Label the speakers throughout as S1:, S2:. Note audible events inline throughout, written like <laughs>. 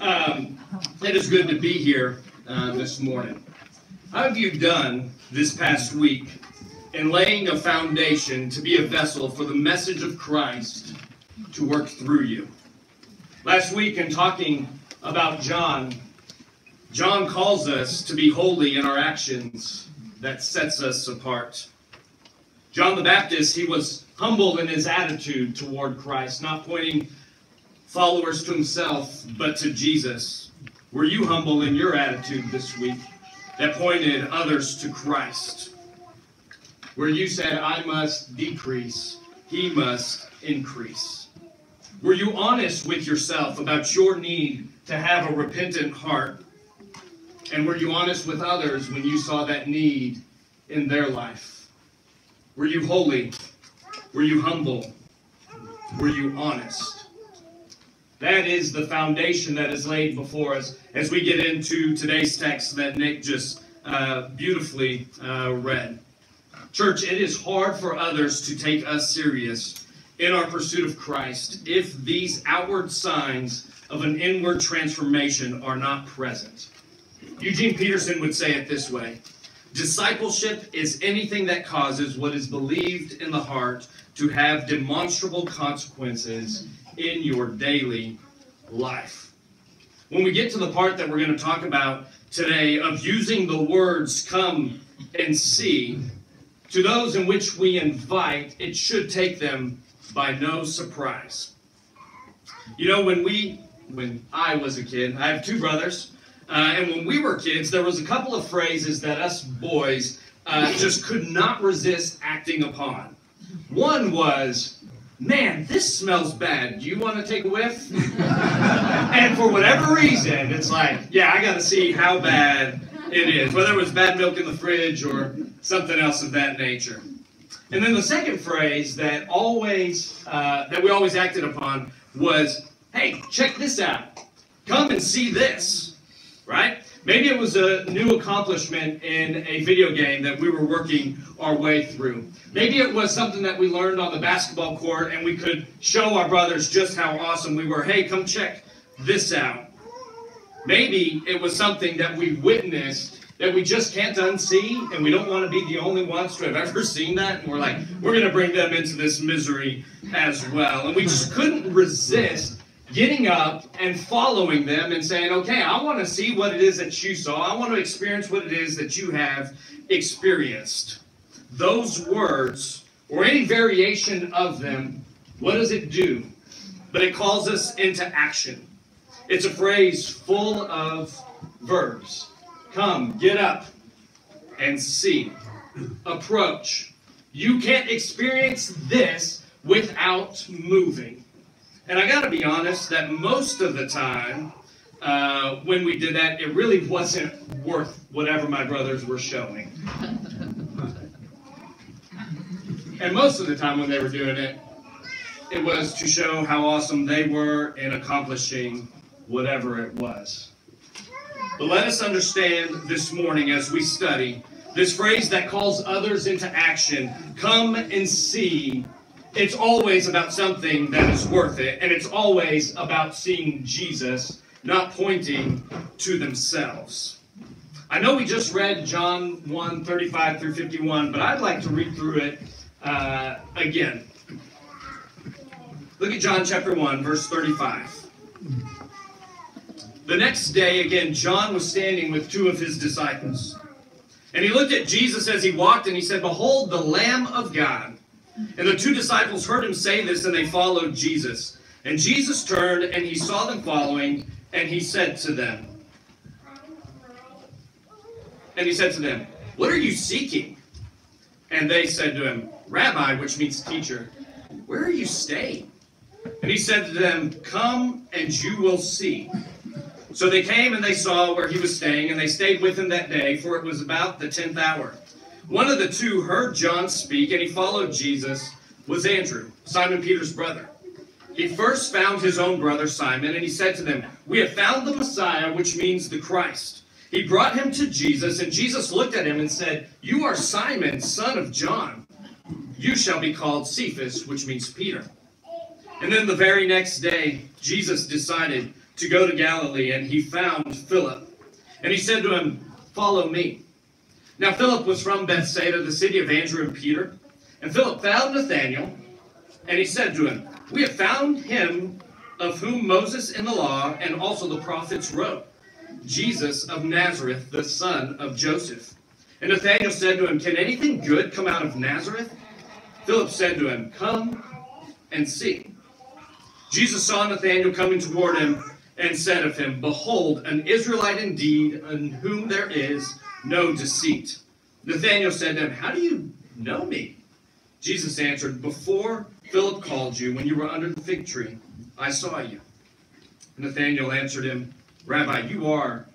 S1: Um, it is good to be here uh, this morning. How have you done this past week in laying a foundation to be a vessel for the message of Christ to work through you? Last week, in talking about John, John calls us to be holy in our actions that sets us apart. John the Baptist, he was humble in his attitude toward Christ, not pointing followers to himself, but to Jesus. Were you humble in your attitude this week that pointed others to Christ? Where you said, I must decrease, he must increase? Were you honest with yourself about your need to have a repentant heart? And were you honest with others when you saw that need in their life? Were you holy? Were you humble? Were you honest? That is the foundation that is laid before us as we get into today's text that Nick just uh, beautifully uh, read. Church, it is hard for others to take us serious in our pursuit of Christ if these outward signs of an inward transformation are not present. Eugene Peterson would say it this way Discipleship is anything that causes what is believed in the heart to have demonstrable consequences in your daily life. When we get to the part that we're going to talk about today of using the words come and see, to those in which we invite, it should take them by no surprise. You know, when we, when I was a kid, I have two brothers, uh, and when we were kids, there was a couple of phrases that us boys uh, just could not resist acting upon. One was, man, this smells bad. Do you want to take a whiff? <laughs> and for whatever reason, it's like, yeah, I got to see how bad it is, whether it was bad milk in the fridge or something else of that nature. And then the second phrase that always uh, that we always acted upon was, "Hey, check this out. Come and see this." Right? Maybe it was a new accomplishment in a video game that we were working our way through. Maybe it was something that we learned on the basketball court and we could show our brothers just how awesome we were. Hey, come check this out. Maybe it was something that we witnessed that we just can't unsee, and we don't want to be the only ones to have ever <laughs> seen that. And we're like, we're going to bring them into this misery as well. And we just couldn't resist getting up and following them and saying, okay, I want to see what it is that you saw. I want to experience what it is that you have experienced. Those words, or any variation of them, what does it do? But it calls us into action. It's a phrase full of verbs. Come, get up, and see. Approach. You can't experience this without moving. And I got to be honest that most of the time, uh, when we did that, it really wasn't worth whatever my brothers were showing. and most of the time when they were doing it, it was to show how awesome they were in accomplishing whatever it was. But let us understand this morning as we study this phrase that calls others into action come and see it's always about something that is worth it, and it's always about seeing Jesus, not pointing to themselves. I know we just read John 1 35 through 51, but I'd like to read through it uh, again. Look at John chapter 1, verse 35. The next day, again, John was standing with two of his disciples. And he looked at Jesus as he walked, and he said, Behold, the Lamb of God and the two disciples heard him say this, and they followed Jesus. And Jesus turned, and he saw them following, and he said to them, and he said to them, What are you seeking? And they said to him, Rabbi, which means teacher, where are you staying? And he said to them, Come and you will see. So they came and they saw where he was staying, and they stayed with him that day, for it was about the tenth hour. One of the two heard John speak, and he followed Jesus, was Andrew, Simon Peter's brother. He first found his own brother Simon, and he said to them, We have found the Messiah, which means the Christ. He brought him to Jesus, and Jesus looked at him and said, You are Simon, son of John. You shall be called Cephas, which means Peter. And then the very next day, Jesus decided to go to Galilee, and he found Philip. And he said to him, Follow me. Now Philip was from Bethsaida, the city of Andrew and Peter. And Philip found Nathanael, and he said to him, We have found him of whom Moses in the law and also the prophets wrote, Jesus of Nazareth, the son of Joseph. And Nathanael said to him, Can anything good come out of Nazareth? Philip said to him, Come and see. Jesus saw Nathanael coming toward him and said of him, Behold, an Israelite indeed, in whom there is no deceit. Nathanael said to him, How do you know me? Jesus answered, Before Philip called you, when you were under the fig tree, I saw you. Nathanael answered him, Rabbi, you are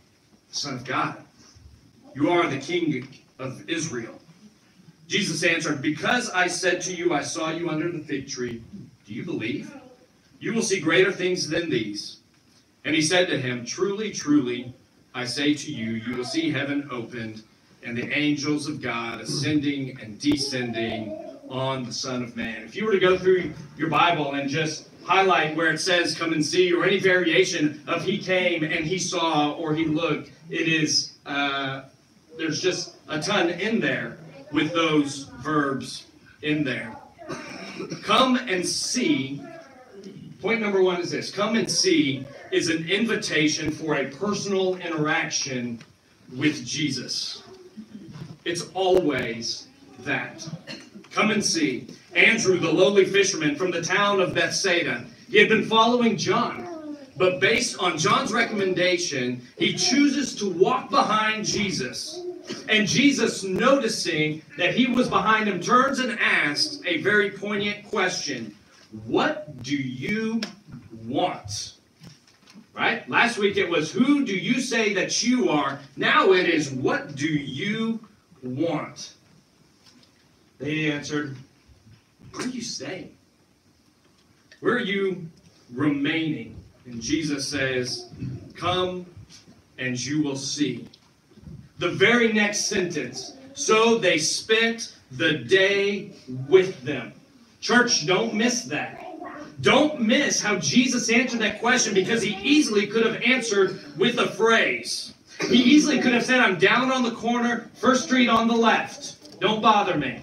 S1: the Son of God. You are the King of Israel. Jesus answered, Because I said to you, I saw you under the fig tree, do you believe? You will see greater things than these. And he said to him, Truly, truly, I say to you, you will see heaven opened and the angels of God ascending and descending on the Son of Man. If you were to go through your Bible and just highlight where it says come and see or any variation of he came and he saw or he looked, it is, uh, there's just a ton in there with those verbs in there. Come and see. Point number one is this come and see is an invitation for a personal interaction with Jesus. It's always that. Come and see. Andrew, the lowly fisherman from the town of Bethsaida, he had been following John. But based on John's recommendation, he chooses to walk behind Jesus. And Jesus, noticing that he was behind him, turns and asks a very poignant question What do you want? Right? Last week it was, Who do you say that you are? Now it is, What do you want? They answered, Where are you staying? Where are you remaining? And Jesus says, Come and you will see. The very next sentence, so they spent the day with them. Church, don't miss that. Don't miss how Jesus answered that question because he easily could have answered with a phrase. He easily could have said, I'm down on the corner, First Street on the left. Don't bother me.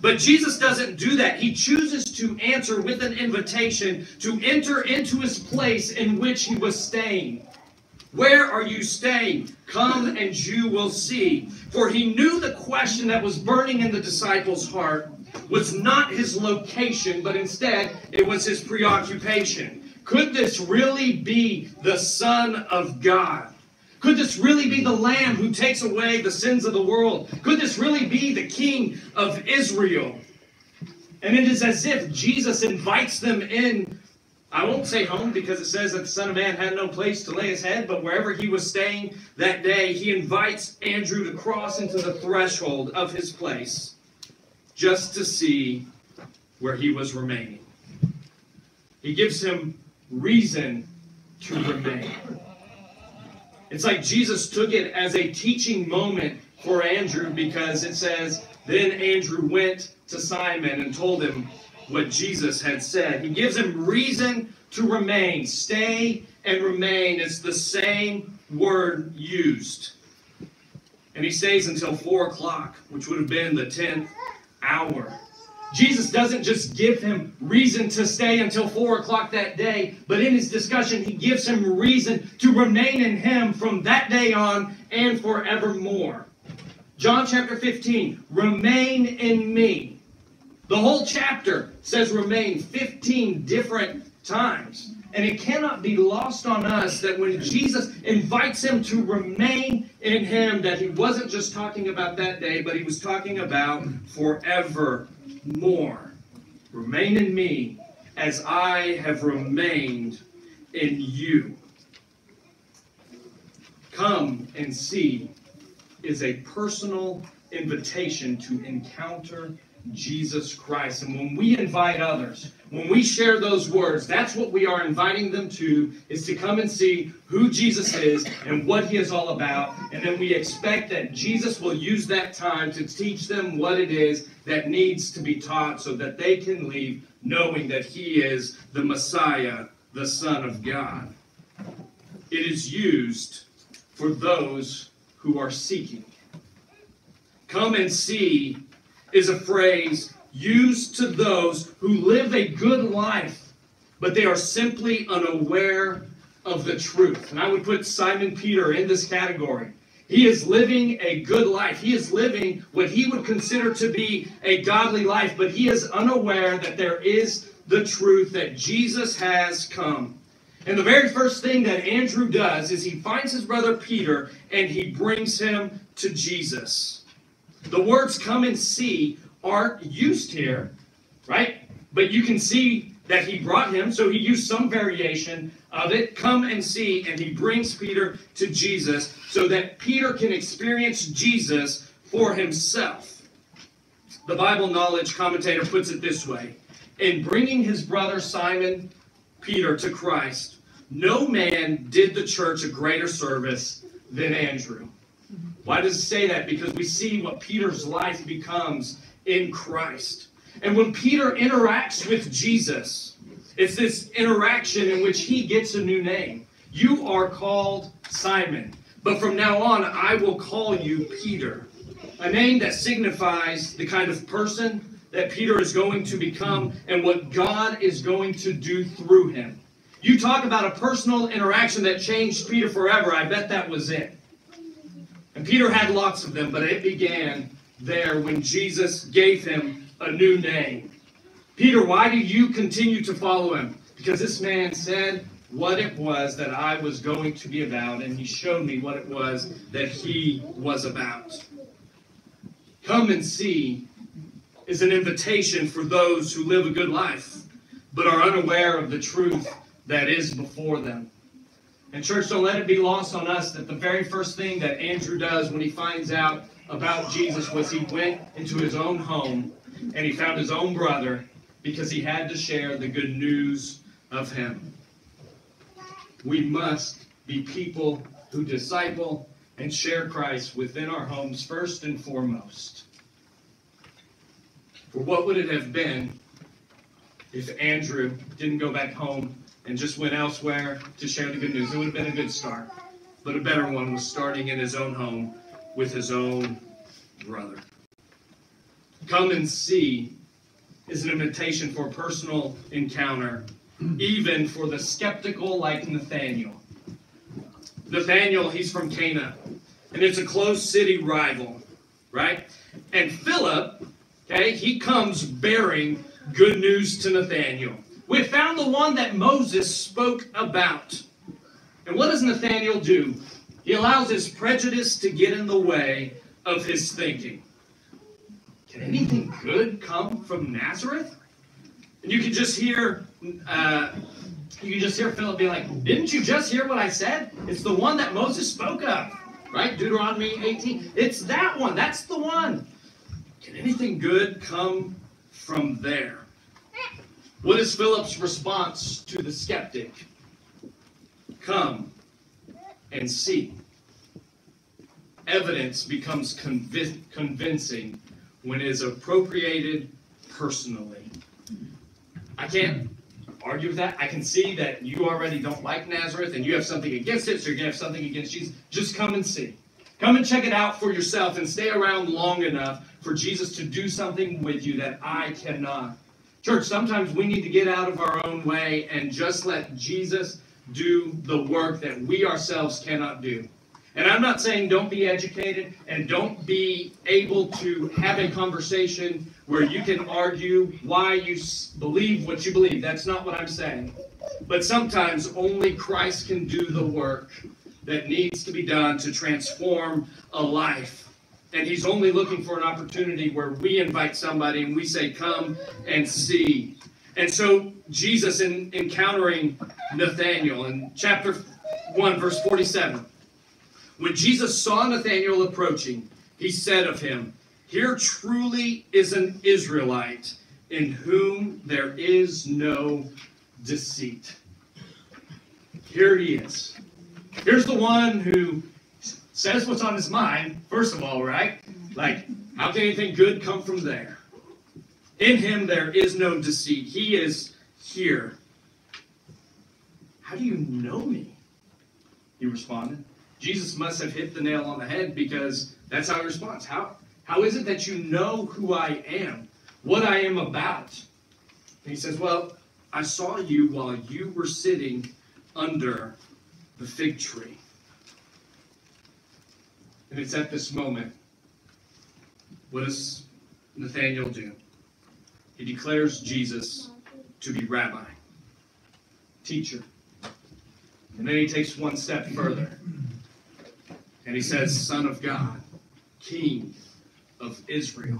S1: But Jesus doesn't do that. He chooses to answer with an invitation to enter into his place in which he was staying. Where are you staying? Come and you will see. For he knew the question that was burning in the disciples' heart was not his location, but instead it was his preoccupation. Could this really be the Son of God? Could this really be the Lamb who takes away the sins of the world? Could this really be the King of Israel? And it is as if Jesus invites them in. I won't say home because it says that the Son of Man had no place to lay his head, but wherever he was staying that day, he invites Andrew to cross into the threshold of his place just to see where he was remaining. He gives him reason to remain. It's like Jesus took it as a teaching moment for Andrew because it says, Then Andrew went to Simon and told him what Jesus had said. He gives him reason to remain. Stay and remain It's the same word used. And he stays until 4 o'clock, which would have been the 10th hour. Jesus doesn't just give him reason to stay until 4 o'clock that day, but in his discussion, he gives him reason to remain in him from that day on and forevermore. John chapter 15, remain in me. The whole chapter says remain 15 different times. And it cannot be lost on us that when Jesus invites him to remain in him, that he wasn't just talking about that day, but he was talking about forever more. Remain in me as I have remained in you. Come and see is a personal invitation to encounter Jesus Christ. And when we invite others, when we share those words, that's what we are inviting them to, is to come and see who Jesus is and what he is all about. And then we expect that Jesus will use that time to teach them what it is that needs to be taught so that they can leave knowing that he is the Messiah, the Son of God. it is used for those who are seeking. Come and see is a phrase used to those who live a good life, but they are simply unaware of the truth. And I would put Simon Peter in this category. He is living a good life. He is living what he would consider to be a godly life, but he is unaware that there is the truth that Jesus has come. And the very first thing that Andrew does is he finds his brother Peter and he brings him to Jesus. The words come and see aren't used here, right? But you can see that he brought him, so he used some variation of it. Come and see, and he brings Peter to Jesus so that Peter can experience Jesus for himself. The Bible knowledge commentator puts it this way In bringing his brother Simon Peter to Christ, no man did the church a greater service than Andrew. Why does it say that? Because we see what Peter's life becomes in Christ. And when Peter interacts with Jesus, it's this interaction in which he gets a new name. You are called Simon, but from now on I will call you Peter. A name that signifies the kind of person that Peter is going to become and what God is going to do through him. You talk about a personal interaction that changed Peter forever. I bet that was it. And Peter had lots of them, but it began there when Jesus gave him a new name. Peter, why do you continue to follow him? Because this man said what it was that I was going to be about, and he showed me what it was that he was about. Come and see is an invitation for those who live a good life, but are unaware of the truth that is before them. And, church, don't let it be lost on us that the very first thing that Andrew does when he finds out about Jesus was he went into his own home and he found his own brother because he had to share the good news of him. We must be people who disciple and share Christ within our homes first and foremost. For what would it have been if Andrew didn't go back home and just went elsewhere to share the good news? It would have been a good start. But a better one was starting in his own home with his own brother. Come and see is an invitation for personal encounter, even for the skeptical like Nathaniel. Nathaniel, he's from Cana, and it's a close city rival, right? And Philip, okay, he comes bearing good news to Nathaniel. We found the one that Moses spoke about. And what does Nathaniel do? He allows his prejudice to get in the way of his thinking. Can anything good come from Nazareth? And you can just hear, uh, you can just hear Philip be like, "Didn't you just hear what I said? It's the one that Moses spoke of, right? Deuteronomy 18. It's that one. That's the one. Can anything good come from there?" What is Philip's response to the skeptic? Come and see. Evidence becomes conv- convincing when it is appropriated personally. I can't argue with that. I can see that you already don't like Nazareth and you have something against it, so you're going to have something against Jesus. Just come and see. Come and check it out for yourself and stay around long enough for Jesus to do something with you that I cannot. Church, sometimes we need to get out of our own way and just let Jesus do the work that we ourselves cannot do. And I'm not saying don't be educated and don't be able to have a conversation where you can argue why you believe what you believe. That's not what I'm saying. But sometimes only Christ can do the work that needs to be done to transform a life. And He's only looking for an opportunity where we invite somebody and we say, Come and see. And so Jesus, in encountering Nathanael in chapter 1, verse 47, when Jesus saw Nathanael approaching, he said of him, Here truly is an Israelite in whom there is no deceit. Here he is. Here's the one who says what's on his mind, first of all, right? Like, how can anything good come from there? In him there is no deceit. He is here. How do you know me? he responded. Jesus must have hit the nail on the head because that's how he responds. How, how is it that you know who I am, what I am about? And he says, Well, I saw you while you were sitting under the fig tree. And it's at this moment. What does Nathaniel do? He declares Jesus to be rabbi, teacher. And then he takes one step further. And he says, Son of God, King of Israel.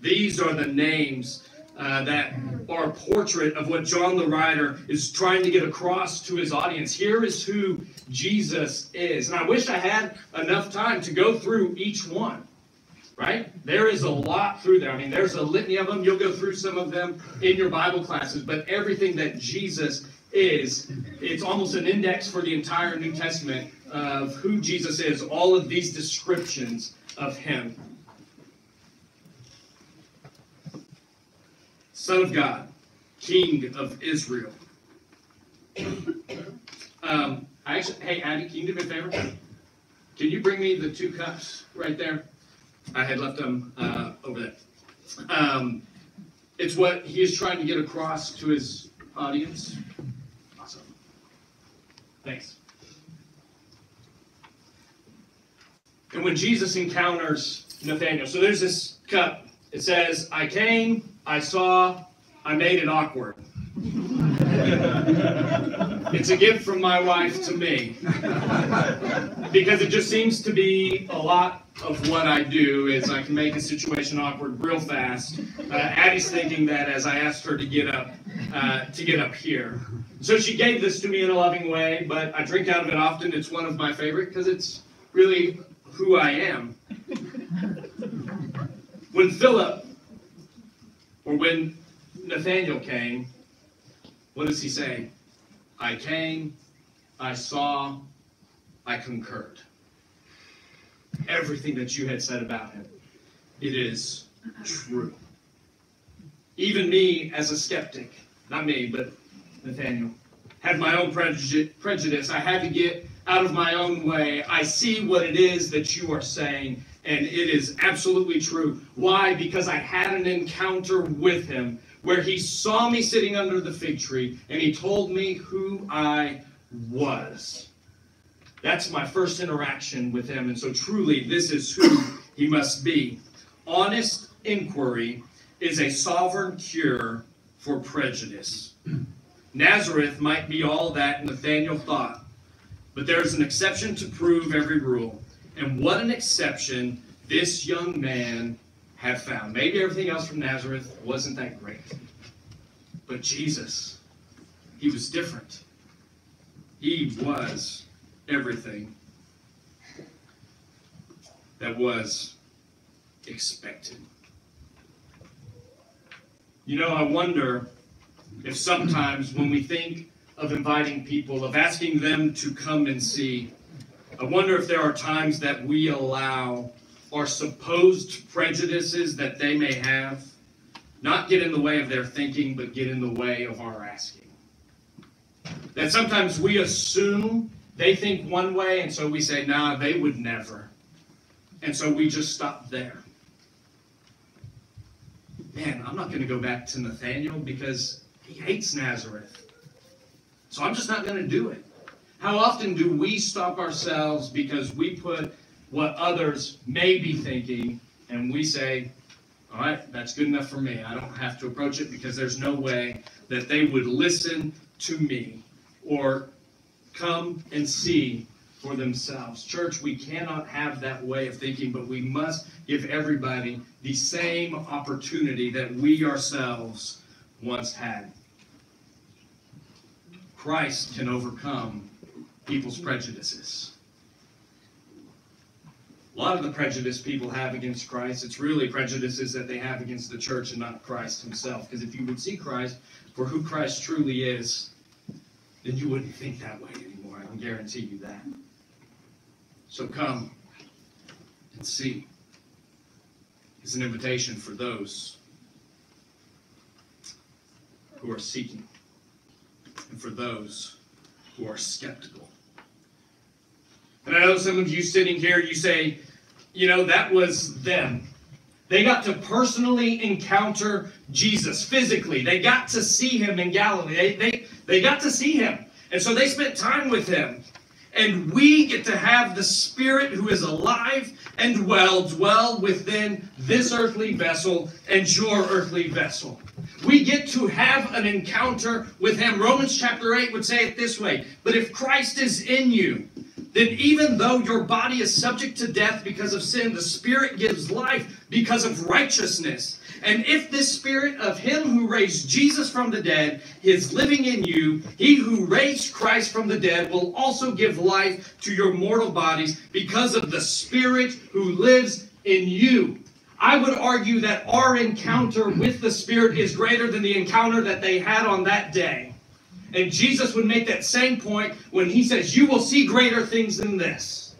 S1: These are the names uh, that are a portrait of what John the writer is trying to get across to his audience. Here is who Jesus is. And I wish I had enough time to go through each one. Right? There is a lot through there. I mean, there's a litany of them. You'll go through some of them in your Bible classes, but everything that Jesus is, it's almost an index for the entire New Testament of who Jesus is, all of these descriptions of him. Son of God, King of Israel. Um, I actually, hey, Addie, can you do me a favor? Can you bring me the two cups right there? I had left them uh, over there. Um, it's what he is trying to get across to his audience. Awesome. Thanks. And when Jesus encounters Nathaniel, so there's this cup. It says, I came, I saw, I made it awkward. <laughs> it's a gift from my wife to me. <laughs> because it just seems to be a lot of what I do is I can make a situation awkward real fast. Uh, Addie's thinking that as I asked her to get up, uh, to get up here. So she gave this to me in a loving way, but I drink out of it often. It's one of my favorite because it's really who I am. When Philip or when Nathaniel came, what does he say? I came, I saw, I concurred. Everything that you had said about him, it is true. Even me as a skeptic, not me, but Nathaniel, had my own prejudice. I had to get out of my own way. I see what it is that you are saying, and it is absolutely true. Why? Because I had an encounter with him where he saw me sitting under the fig tree and he told me who I was. That's my first interaction with him, and so truly, this is who he must be. Honest inquiry is a sovereign cure for prejudice. Nazareth might be all that Nathaniel thought, but there is an exception to prove every rule. And what an exception this young man had found. Maybe everything else from Nazareth wasn't that great. But Jesus, he was different. He was everything that was expected. You know, I wonder if sometimes when we think of inviting people, of asking them to come and see, I wonder if there are times that we allow our supposed prejudices that they may have not get in the way of their thinking, but get in the way of our asking. That sometimes we assume they think one way, and so we say, nah, they would never. And so we just stop there. Man, I'm not going to go back to Nathaniel because he hates Nazareth. So I'm just not going to do it. How often do we stop ourselves because we put what others may be thinking and we say, all right, that's good enough for me. I don't have to approach it because there's no way that they would listen to me or come and see for themselves. Church, we cannot have that way of thinking, but we must give everybody the same opportunity that we ourselves once had. Christ can overcome people's prejudices. A lot of the prejudice people have against Christ, it's really prejudices that they have against the church and not Christ himself. Because if you would see Christ for who Christ truly is, then you wouldn't think that way anymore. I can guarantee you that. So come and see. It's an invitation for those who are seeking and for those who are skeptical. And I know some of you sitting here, you say, you know, that was them. They got to personally encounter Jesus physically. They got to see him in Galilee. They, they, they got to see him. And so they spent time with him. And we get to have the Spirit who is alive and well dwell within this earthly vessel and your earthly vessel. We get to have an encounter with Him. Romans chapter 8 would say it this way But if Christ is in you, then even though your body is subject to death because of sin, the Spirit gives life because of righteousness. And if this Spirit of Him who raised Jesus from the dead is living in you, He who raised Christ from the dead will also give life to your mortal bodies because of the Spirit who lives in you. I would argue that our encounter with the Spirit is greater than the encounter that they had on that day. And Jesus would make that same point when he says, You will see greater things than this.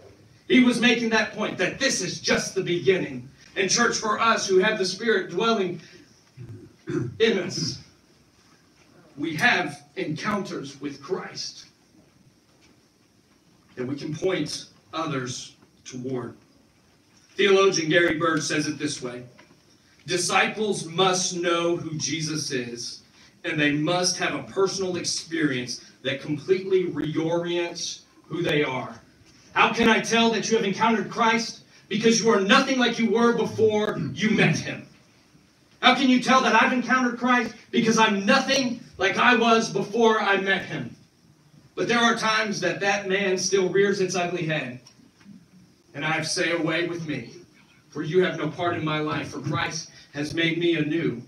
S1: He was making that point that this is just the beginning. And, church, for us who have the Spirit dwelling in us, we have encounters with Christ that we can point others toward. Theologian Gary Bird says it this way Disciples must know who Jesus is and they must have a personal experience that completely reorients who they are. How can I tell that you have encountered Christ? Because you are nothing like you were before you met him. How can you tell that I've encountered Christ? Because I'm nothing like I was before I met him. But there are times that that man still rears its ugly head. And I say, Away with me, for you have no part in my life, for Christ has made me anew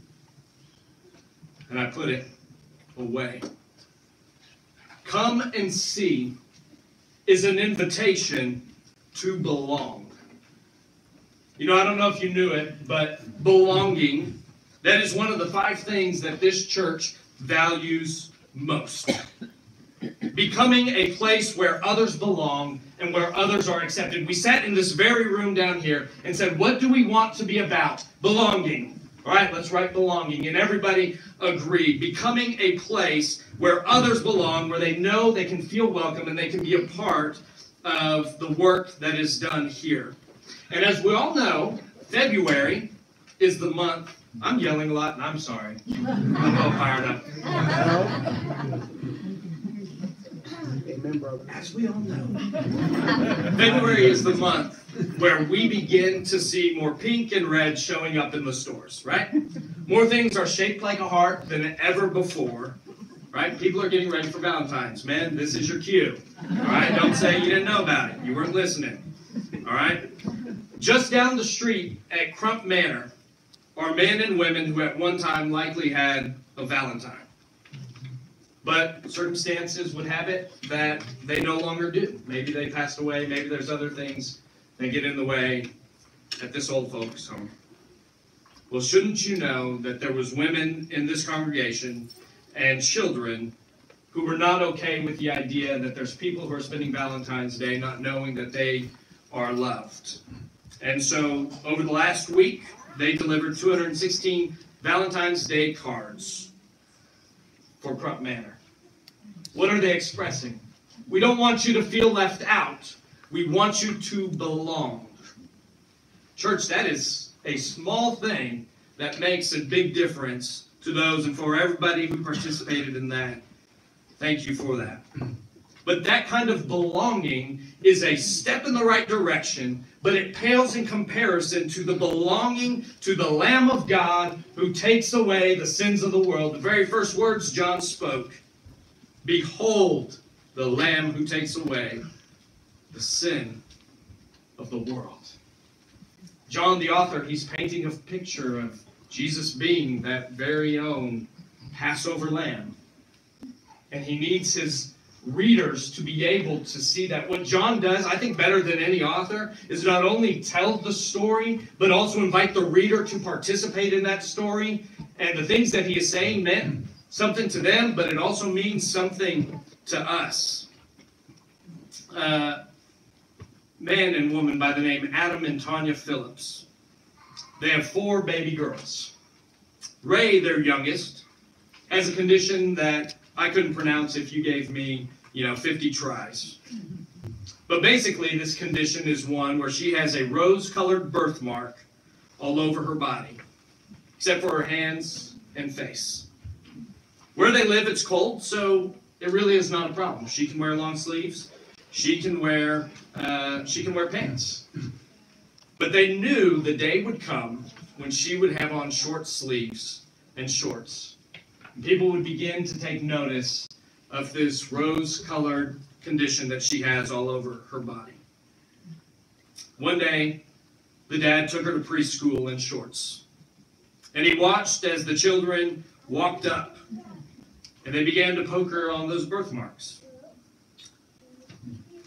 S1: and I put it away. Come and see is an invitation to belong. You know, I don't know if you knew it, but belonging, that is one of the five things that this church values most. Becoming a place where others belong and where others are accepted. We sat in this very room down here and said, What do we want to be about? Belonging. All right, let's write belonging. And everybody agreed. Becoming a place where others belong, where they know they can feel welcome and they can be a part of the work that is done here. And as we all know, February is the month. I'm yelling a lot, and I'm sorry. I'm all fired up. As we all know, February is the month where we begin to see more pink and red showing up in the stores, right? More things are shaped like a heart than ever before, right? People are getting ready for Valentine's. Man, this is your cue, all right? Don't say you didn't know about it. You weren't listening, all right? Just down the street at Crump Manor are men and women who at one time likely had a Valentine. But circumstances would have it that they no longer do. Maybe they passed away, maybe there's other things that get in the way at this old folks home. Well, shouldn't you know that there was women in this congregation and children who were not okay with the idea that there's people who are spending Valentine's Day not knowing that they are loved. And so over the last week, they delivered 216 Valentine's Day cards for Crump Manor. What are they expressing? We don't want you to feel left out. We want you to belong. Church, that is a small thing that makes a big difference to those and for everybody who participated in that. Thank you for that. But that kind of belonging is a step in the right direction, but it pales in comparison to the belonging to the Lamb of God who takes away the sins of the world. The very first words John spoke Behold the Lamb who takes away the sin of the world. John, the author, he's painting a picture of Jesus being that very own Passover lamb. And he needs his readers to be able to see that. What John does, I think better than any author, is not only tell the story, but also invite the reader to participate in that story. And the things that he is saying meant something to them, but it also means something to us. Uh, man and woman by the name Adam and Tanya Phillips. They have four baby girls. Ray, their youngest, has a condition that I couldn't pronounce if you gave me, you know, 50 tries. But basically, this condition is one where she has a rose colored birthmark all over her body, except for her hands and face. Where they live, it's cold, so it really is not a problem. She can wear long sleeves. She can wear uh, she can wear pants. But they knew the day would come when she would have on short sleeves and shorts. People would begin to take notice of this rose-colored condition that she has all over her body. One day, the dad took her to preschool in shorts. And he watched as the children walked up and they began to poke her on those birthmarks.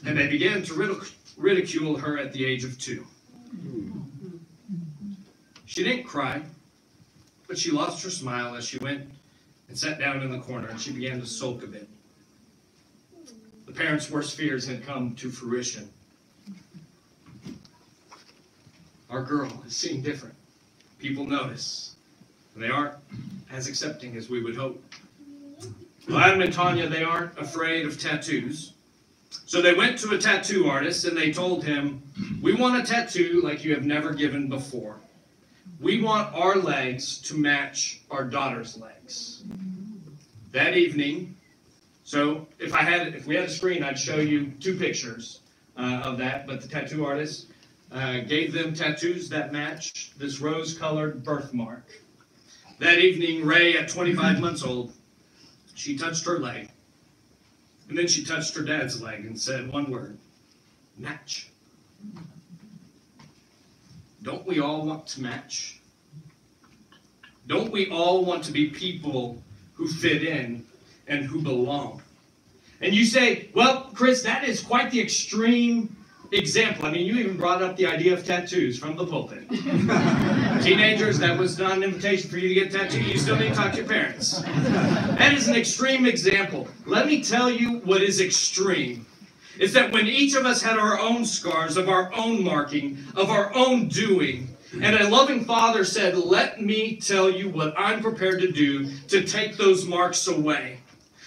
S1: And they began to ridicule her at the age of two. She didn't cry, but she lost her smile as she went and sat down in the corner and she began to sulk a bit. The parents' worst fears had come to fruition. Our girl is seeing different. People notice. And they aren't as accepting as we would hope. Well, Adam and Tanya, they aren't afraid of tattoos. So they went to a tattoo artist and they told him, We want a tattoo like you have never given before. We want our legs to match our daughter's legs. That evening, so if I had, if we had a screen, I'd show you two pictures uh, of that. But the tattoo artist uh, gave them tattoos that match this rose-colored birthmark. That evening, Ray, at 25 months old, she touched her leg, and then she touched her dad's leg and said one word: match. Don't we all want to match? Don't we all want to be people who fit in and who belong? And you say, well, Chris, that is quite the extreme example. I mean, you even brought up the idea of tattoos from the pulpit. <laughs> Teenagers, that was not an invitation for you to get tattooed. You still need to talk to your parents. That is an extreme example. Let me tell you what is extreme is that when each of us had our own scars of our own marking, of our own doing, and a loving father said, Let me tell you what I'm prepared to do to take those marks away.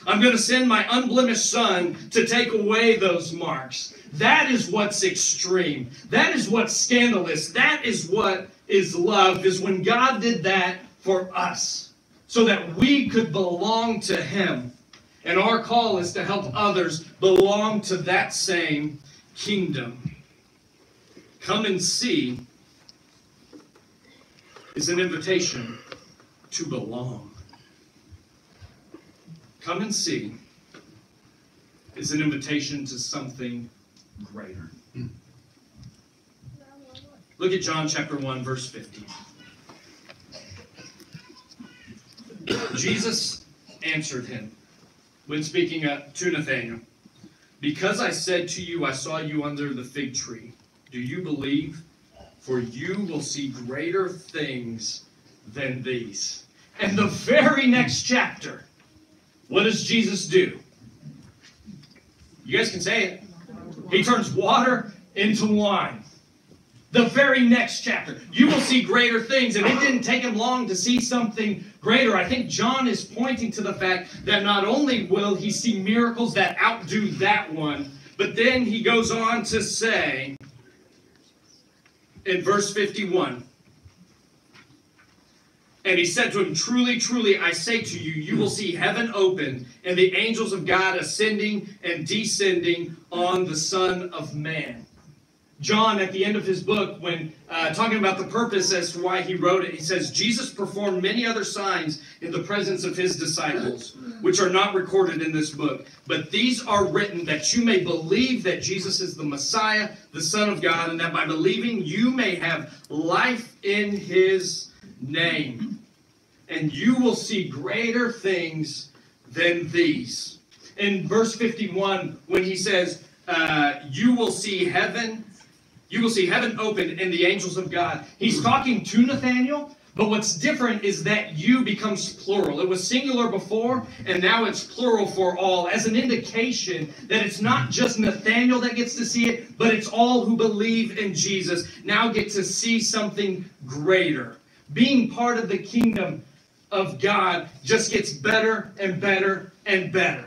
S1: I'm going to send my unblemished son to take away those marks. That is what's extreme. That is what's scandalous. That is what is love, is when God did that for us so that we could belong to him. And our call is to help others belong to that same kingdom. Come and see is an invitation to belong. Come and see is an invitation to something greater. Look at John chapter 1, verse 15. Jesus answered him when speaking to Nathanael, Because I said to you, I saw you under the fig tree, do you believe? For you will see greater things than these. And the very next chapter, what does Jesus do? You guys can say it. He turns water into wine. The very next chapter, you will see greater things. And it didn't take him long to see something greater. I think John is pointing to the fact that not only will he see miracles that outdo that one, but then he goes on to say in verse 51 and he said to him, Truly, truly, I say to you, you will see heaven open and the angels of God ascending and descending on the Son of Man. John, at the end of his book, when uh, talking about the purpose as to why he wrote it, he says, Jesus performed many other signs in the presence of his disciples, which are not recorded in this book. But these are written that you may believe that Jesus is the Messiah, the Son of God, and that by believing you may have life in his name. And you will see greater things than these. In verse 51, when he says, uh, You will see heaven you will see heaven opened and the angels of God. He's talking to Nathaniel, but what's different is that you becomes plural. It was singular before, and now it's plural for all, as an indication that it's not just Nathaniel that gets to see it, but it's all who believe in Jesus now get to see something greater. Being part of the kingdom of God just gets better and better and better.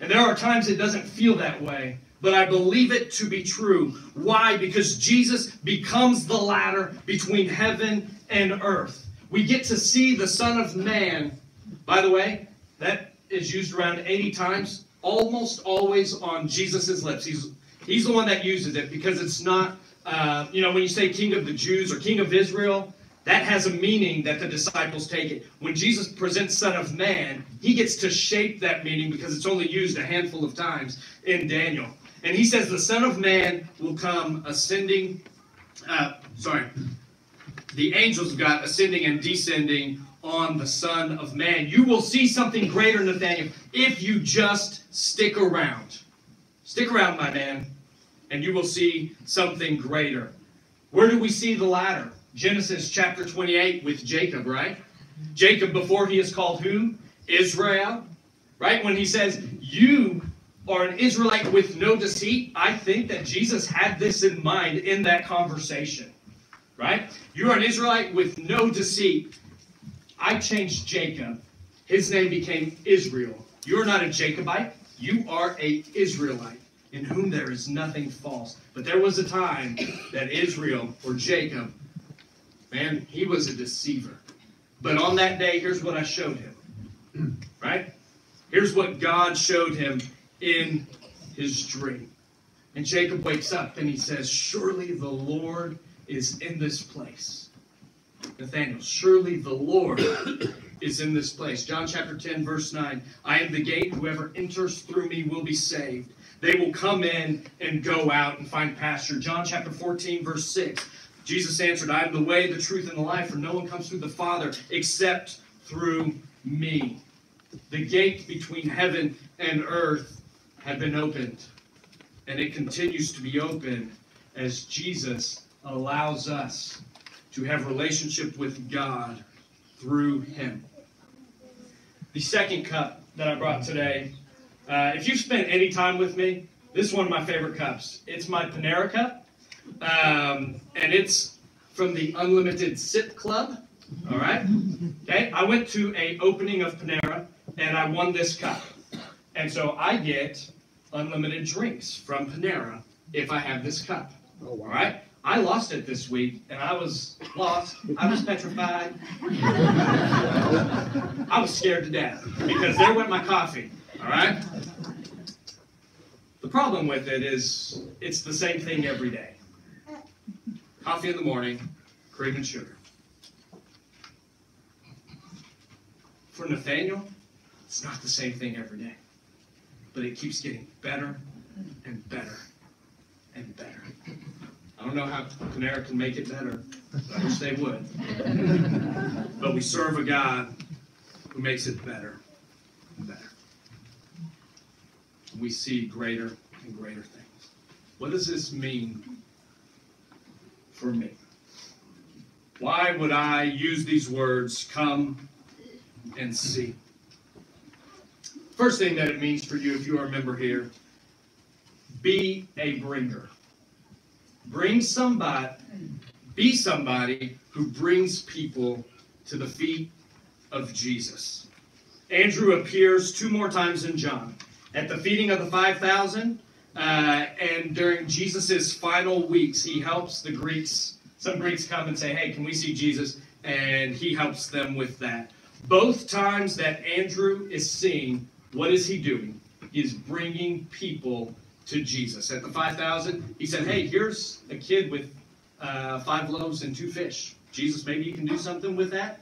S1: And there are times it doesn't feel that way, but I believe it to be true. Why? Because Jesus becomes the ladder between heaven and earth. We get to see the Son of Man. By the way, that is used around 80 times, almost always on Jesus' lips. He's, he's the one that uses it because it's not, uh, you know, when you say King of the Jews or King of Israel, that has a meaning that the disciples take it. When Jesus presents Son of Man, he gets to shape that meaning because it's only used a handful of times in Daniel. And he says, The Son of Man will come ascending, uh, sorry, the angels of God ascending and descending on the Son of Man. You will see something greater, Nathaniel, if you just stick around. Stick around, my man, and you will see something greater. Where do we see the ladder? Genesis chapter 28 with Jacob, right? Jacob, before he is called who? Israel, right? When he says, You are an Israelite with no deceit, I think that Jesus had this in mind in that conversation, right? You are an Israelite with no deceit. I changed Jacob. His name became Israel. You're not a Jacobite. You are a Israelite in whom there is nothing false. But there was a time that Israel or Jacob Man, he was a deceiver. But on that day, here's what I showed him. Right? Here's what God showed him in his dream. And Jacob wakes up and he says, Surely the Lord is in this place. Nathaniel, surely the Lord <coughs> is in this place. John chapter 10, verse 9. I am the gate. Whoever enters through me will be saved. They will come in and go out and find pasture. John chapter 14, verse 6. Jesus answered, I am the way, the truth, and the life, for no one comes through the Father except through me. The gate between heaven and earth had been opened, and it continues to be open as Jesus allows us to have relationship with God through him. The second cup that I brought today, uh, if you've spent any time with me, this is one of my favorite cups. It's my Panera cup. Um, and it's from the Unlimited Sip Club. All right. Okay. I went to a opening of Panera and I won this cup, and so I get unlimited drinks from Panera if I have this cup. Oh, wow. All right. I lost it this week, and I was lost. I was petrified. I was scared to death because there went my coffee. All right. The problem with it is it's the same thing every day. Coffee in the morning, cream and sugar. For Nathaniel, it's not the same thing every day. But it keeps getting better and better and better. I don't know how Panera can make it better. I wish they would. but we serve a God who makes it better and better. We see greater and greater things. What does this mean for me. Why would I use these words, come and see? First thing that it means for you, if you are a member here, be a bringer. Bring somebody, be somebody who brings people to the feet of Jesus. Andrew appears two more times in John. At the feeding of the 5,000, uh, and during Jesus' final weeks, he helps the Greeks. Some Greeks come and say, Hey, can we see Jesus? And he helps them with that. Both times that Andrew is seen, what is he doing? He's bringing people to Jesus. At the 5,000, he said, Hey, here's a kid with uh, five loaves and two fish. Jesus, maybe you can do something with that?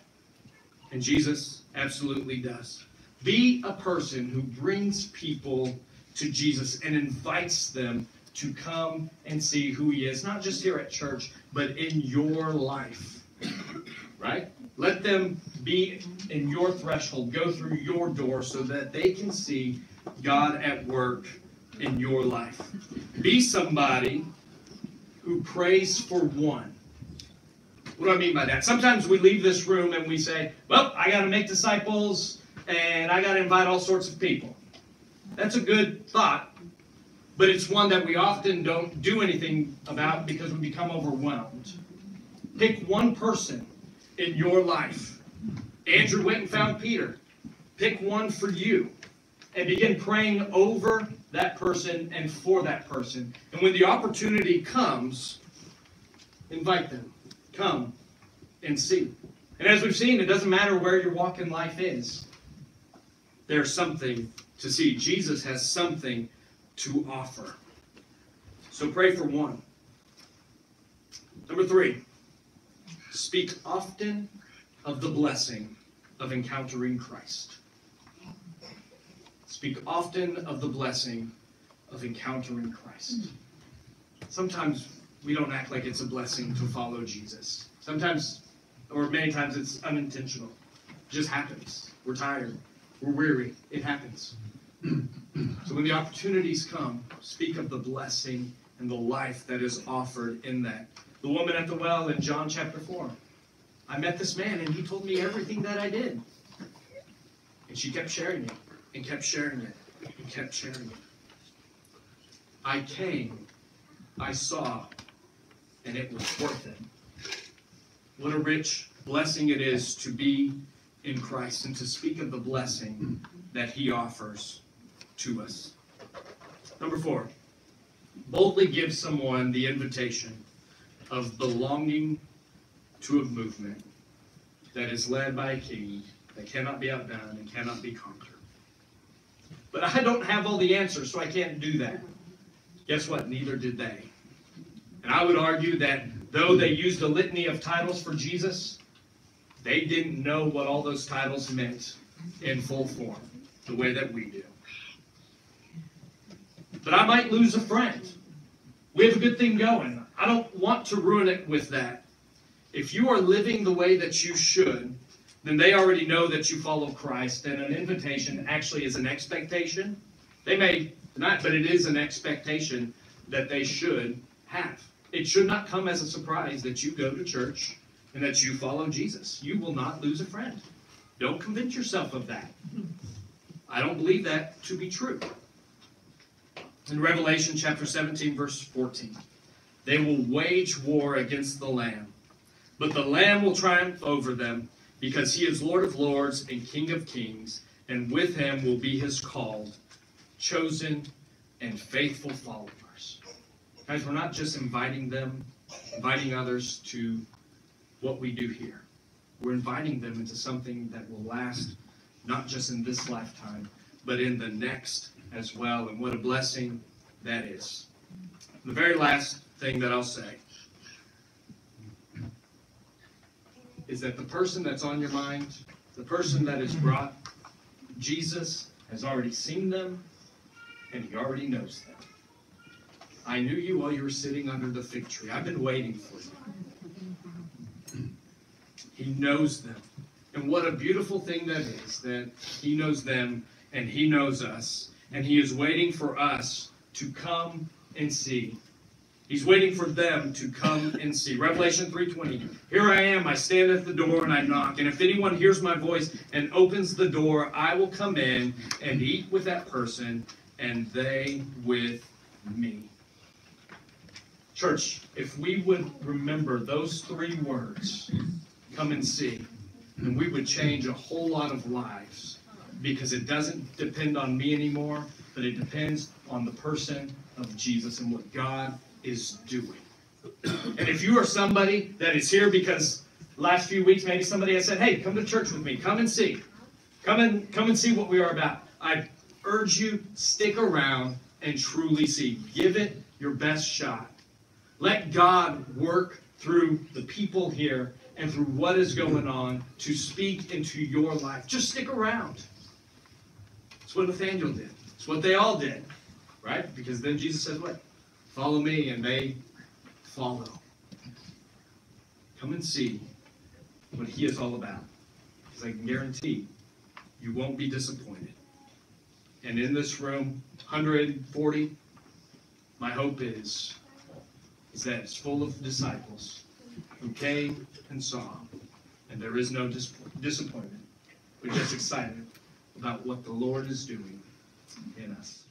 S1: And Jesus absolutely does. Be a person who brings people to Jesus and invites them to come and see who he is, not just here at church, but in your life. Right? Let them be in your threshold, go through your door so that they can see God at work in your life. Be somebody who prays for one. What do I mean by that? Sometimes we leave this room and we say, well, I got to make disciples and I got to invite all sorts of people. That's a good thought, but it's one that we often don't do anything about because we become overwhelmed. Pick one person in your life. Andrew went and found Peter. Pick one for you and begin praying over that person and for that person. And when the opportunity comes, invite them. Come and see. And as we've seen, it doesn't matter where your walk in life is, there's something to see. Jesus has something to offer. So pray for one. Number three, speak often of the blessing of encountering Christ. Speak often of the blessing of encountering Christ. Sometimes we don't act like it's a blessing to follow Jesus. Sometimes, or many times, it's unintentional. It just happens. We're tired. We're weary. It happens. <clears throat> so when the opportunities come, speak of the blessing and the life that is offered in that. The woman at the well in John chapter 4. I met this man and he told me everything that I did. And she kept sharing it and kept sharing it and kept sharing it. I came, I saw, and it was worth it. What a rich blessing it is to be in Christ and to speak of the blessing that He offers to us. Number four, boldly give someone the invitation of belonging to a movement that is led by a king that cannot be outdone and cannot be conquered. But I don't have all the answers, so I can't do that. Guess what? Neither did they. And I would argue that though they used a litany of titles for Jesus, they didn't know what all those titles meant in full form, the way that we do. But I might lose a friend. We have a good thing going. I don't want to ruin it with that. If you are living the way that you should, then they already know that you follow Christ, and an invitation actually is an expectation. They may not, but it is an expectation that they should have. It should not come as a surprise that you go to church and that you follow Jesus. You will not lose a friend. Don't convince yourself of that. I don't believe that to be true. In Revelation chapter 17, verse 14, they will wage war against the Lamb, but the Lamb will triumph over them because he is Lord of lords and King of kings, and with him will be his called, chosen, and faithful followers. Guys, we're not just inviting them, inviting others to what we do here. We're inviting them into something that will last not just in this lifetime, but in the next as well. And what a blessing that is. The very last thing that I'll say is that the person that's on your mind, the person that is brought, Jesus has already seen them and he already knows them. I knew you while you were sitting under the fig tree. I've been waiting for you. He knows them. And what a beautiful thing that is that he knows them and he knows us. And he is waiting for us to come and see. He's waiting for them to come and see. Revelation 3:20. Here I am, I stand at the door and I knock. And if anyone hears my voice and opens the door, I will come in and eat with that person and they with me. Church, if we would remember those three words, come and see, then we would change a whole lot of lives because it doesn't depend on me anymore, but it depends on the person of Jesus and what God is doing. And if you are somebody that is here because last few weeks maybe somebody has said, "Hey, come to church with me. Come and see. Come and come and see what we are about." I urge you stick around and truly see. Give it your best shot. Let God work through the people here and through what is going on to speak into your life. Just stick around. It's what Nathaniel did. It's what they all did, right? Because then Jesus says, "What? Follow me," and they follow. Come and see what He is all about, because I can guarantee you won't be disappointed. And in this room, 140, my hope is is that it's full of disciples who came and saw, and there is no dis- disappointment. We're just excited about what the Lord is doing in us.